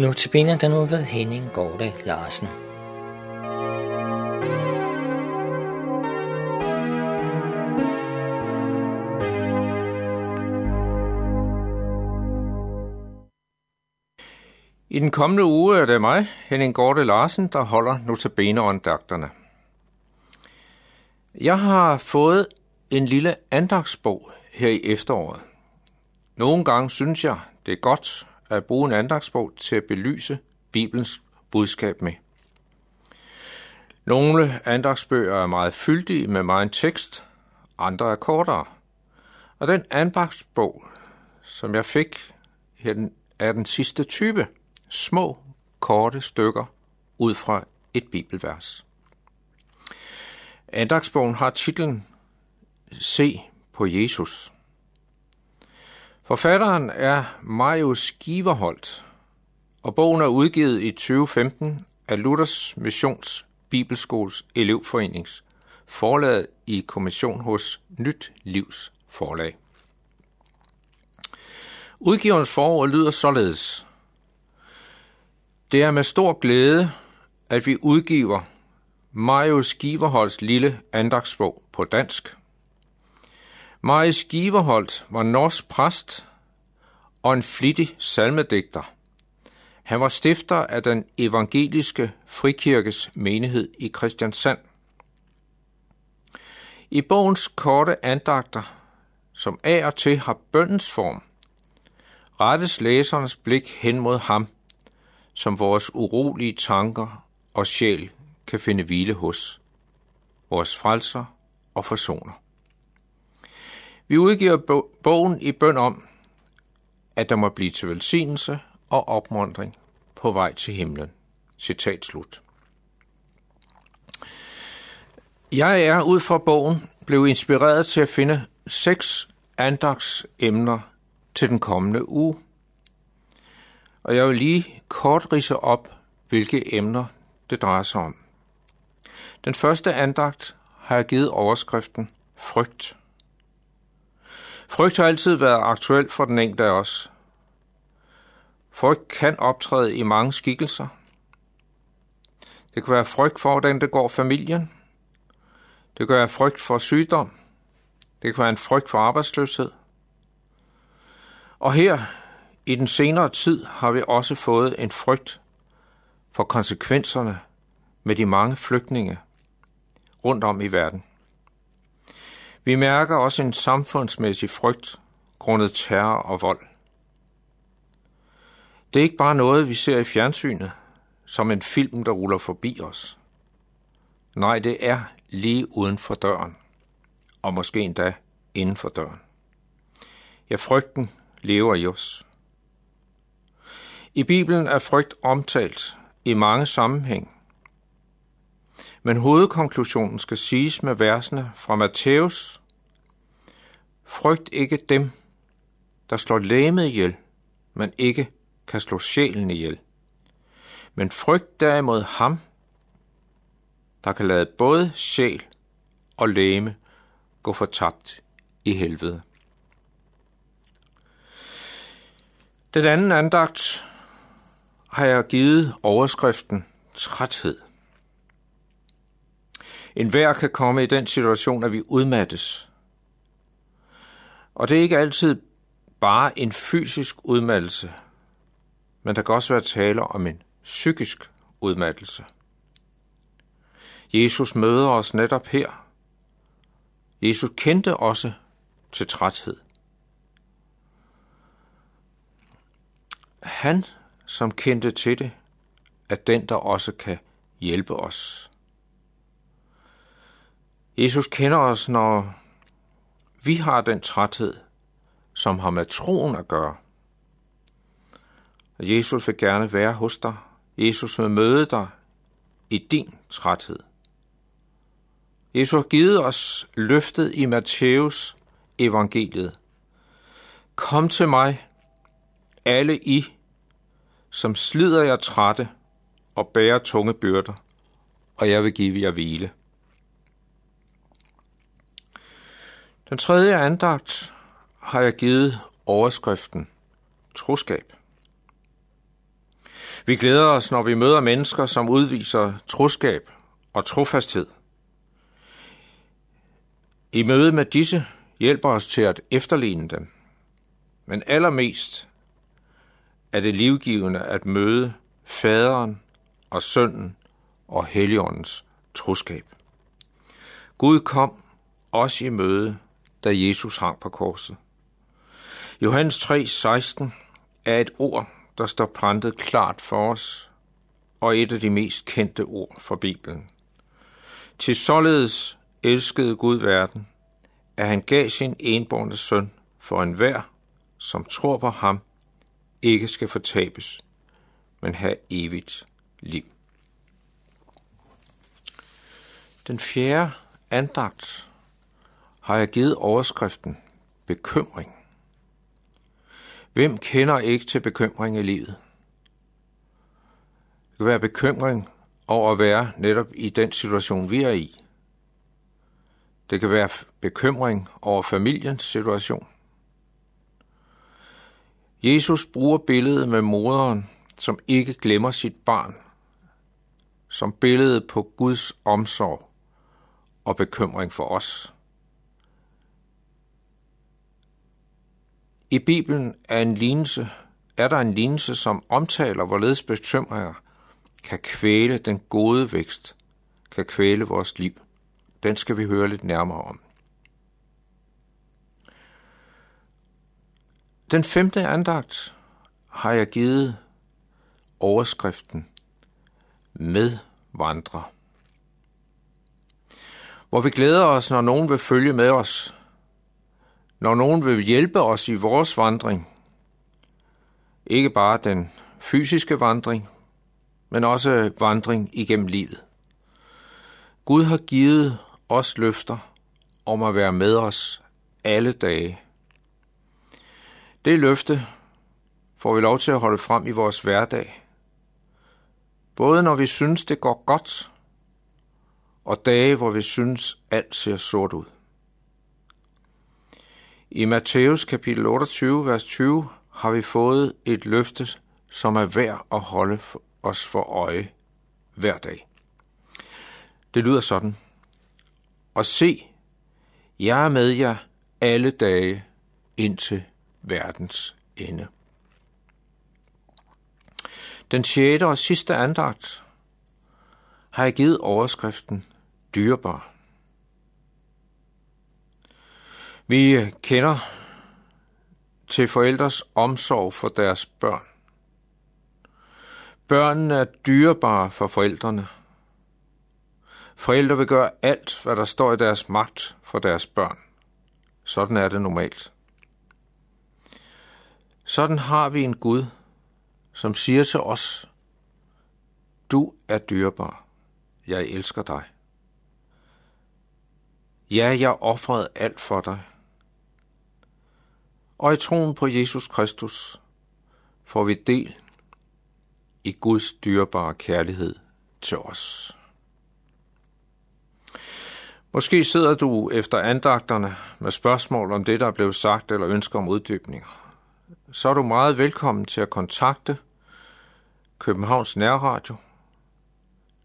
Nu til den nu ved Henning Gorte Larsen. I den kommende uge er det mig, Henning Gorte Larsen, der holder notabeneåndagterne. Jeg har fået en lille andagsbog her i efteråret. Nogle gange synes jeg, det er godt at bruge en andagsbog til at belyse Bibelens budskab med. Nogle andagsbøger er meget fyldige med meget tekst, andre er kortere. Og den andagsbog, som jeg fik, er den sidste type. Små, korte stykker ud fra et bibelvers. Andagsbogen har titlen Se på Jesus. Forfatteren er Marius Giverholt, og bogen er udgivet i 2015 af Luthers Missions Bibelskoles elevforenings forlaget i kommission hos Nyt Livs forlag. Udgiverens forord lyder således. Det er med stor glæde, at vi udgiver Marius Giverholds lille andagsbog på dansk – Marie Skiverholt var norsk præst og en flittig salmedigter. Han var stifter af den evangeliske frikirkes menighed i Kristiansand. I bogens korte andagter, som af og til har bøndens form, rettes læsernes blik hen mod ham, som vores urolige tanker og sjæl kan finde hvile hos, vores frelser og forsoner. Vi udgiver bogen i bøn om, at der må blive til velsignelse og opmundring på vej til himlen. Citat slut. Jeg er ud fra bogen blevet inspireret til at finde seks andagsemner til den kommende uge. Og jeg vil lige kort rise op, hvilke emner det drejer sig om. Den første andagt har jeg givet overskriften Frygt. Frygt har altid været aktuel for den enkelte af os. Frygt kan optræde i mange skikkelser. Det kan være frygt for, hvordan det går familien. Det kan være frygt for sygdom. Det kan være en frygt for arbejdsløshed. Og her i den senere tid har vi også fået en frygt for konsekvenserne med de mange flygtninge rundt om i verden. Vi mærker også en samfundsmæssig frygt grundet terror og vold. Det er ikke bare noget, vi ser i fjernsynet, som en film, der ruller forbi os. Nej, det er lige uden for døren, og måske endda inden for døren. Ja, frygten lever i os. I Bibelen er frygt omtalt i mange sammenhæng, men hovedkonklusionen skal siges med versene fra Matthæus. Frygt ikke dem, der slår lægemet ihjel, men ikke kan slå sjælen ihjel. Men frygt derimod ham, der kan lade både sjæl og læme gå fortabt i helvede. Den anden andagt har jeg givet overskriften træthed. En hver kan komme i den situation, at vi udmattes. Og det er ikke altid bare en fysisk udmattelse, men der kan også være tale om en psykisk udmattelse. Jesus møder os netop her. Jesus kendte også til træthed. Han, som kendte til det, er den, der også kan hjælpe os. Jesus kender os, når vi har den træthed, som har med troen at gøre. Og Jesus vil gerne være hos dig. Jesus vil møde dig i din træthed. Jesus har givet os løftet i Matthæus evangeliet. Kom til mig, alle I, som slider jer trætte og bærer tunge byrder, og jeg vil give jer hvile. Den tredje andagt har jeg givet overskriften troskab. Vi glæder os, når vi møder mennesker, som udviser troskab og trofasthed. I møde med disse hjælper os til at efterligne dem. Men allermest er det livgivende at møde faderen og sønnen og helligåndens troskab. Gud kom også i møde, da Jesus hang på korset. Johannes 3:16 er et ord, der står printet klart for os, og et af de mest kendte ord fra Bibelen. Til således elskede Gud verden, at han gav sin enborne søn for enhver, som tror på ham, ikke skal fortabes, men have evigt liv. Den fjerde andagt har jeg givet overskriften bekymring. Hvem kender ikke til bekymring i livet? Det kan være bekymring over at være netop i den situation, vi er i. Det kan være bekymring over familiens situation. Jesus bruger billedet med moderen, som ikke glemmer sit barn, som billede på Guds omsorg og bekymring for os. I Bibelen er, en lignelse, er der en lignelse, som omtaler, hvorledes bekymringer kan kvæle den gode vækst, kan kvæle vores liv. Den skal vi høre lidt nærmere om. Den femte andagt har jeg givet overskriften med vandre. Hvor vi glæder os, når nogen vil følge med os, når nogen vil hjælpe os i vores vandring. Ikke bare den fysiske vandring, men også vandring igennem livet. Gud har givet os løfter om at være med os alle dage. Det løfte får vi lov til at holde frem i vores hverdag. Både når vi synes, det går godt, og dage, hvor vi synes, alt ser sort ud. I Matthæus kapitel 28, vers 20, har vi fået et løfte, som er værd at holde os for øje hver dag. Det lyder sådan. Og se, jeg er med jer alle dage indtil verdens ende. Den sjette og sidste andagt har jeg givet overskriften Dyrbar. Vi kender til forældres omsorg for deres børn. Børnene er dyrebare for forældrene. Forældre vil gøre alt, hvad der står i deres magt for deres børn. Sådan er det normalt. Sådan har vi en Gud, som siger til os, du er dyrebar. jeg elsker dig. Ja, jeg offrede alt for dig. Og i troen på Jesus Kristus får vi del i Guds dyrbare kærlighed til os. Måske sidder du efter andagterne med spørgsmål om det, der er blevet sagt, eller ønsker om uddybninger. Så er du meget velkommen til at kontakte Københavns Nærradio.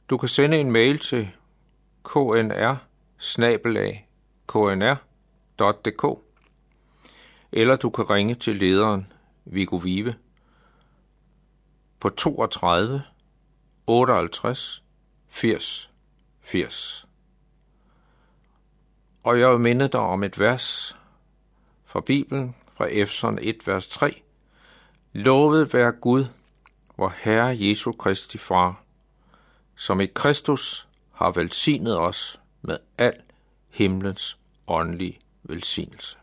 Du kan sende en mail til knr knr.dk eller du kan ringe til lederen Viggo Vive på 32 58 80 80. Og jeg vil minde dig om et vers fra Bibelen, fra Efeson 1, vers 3. Lovet være Gud, vor Herre Jesu Kristi Far, som i Kristus har velsignet os med al himlens åndelige velsignelse.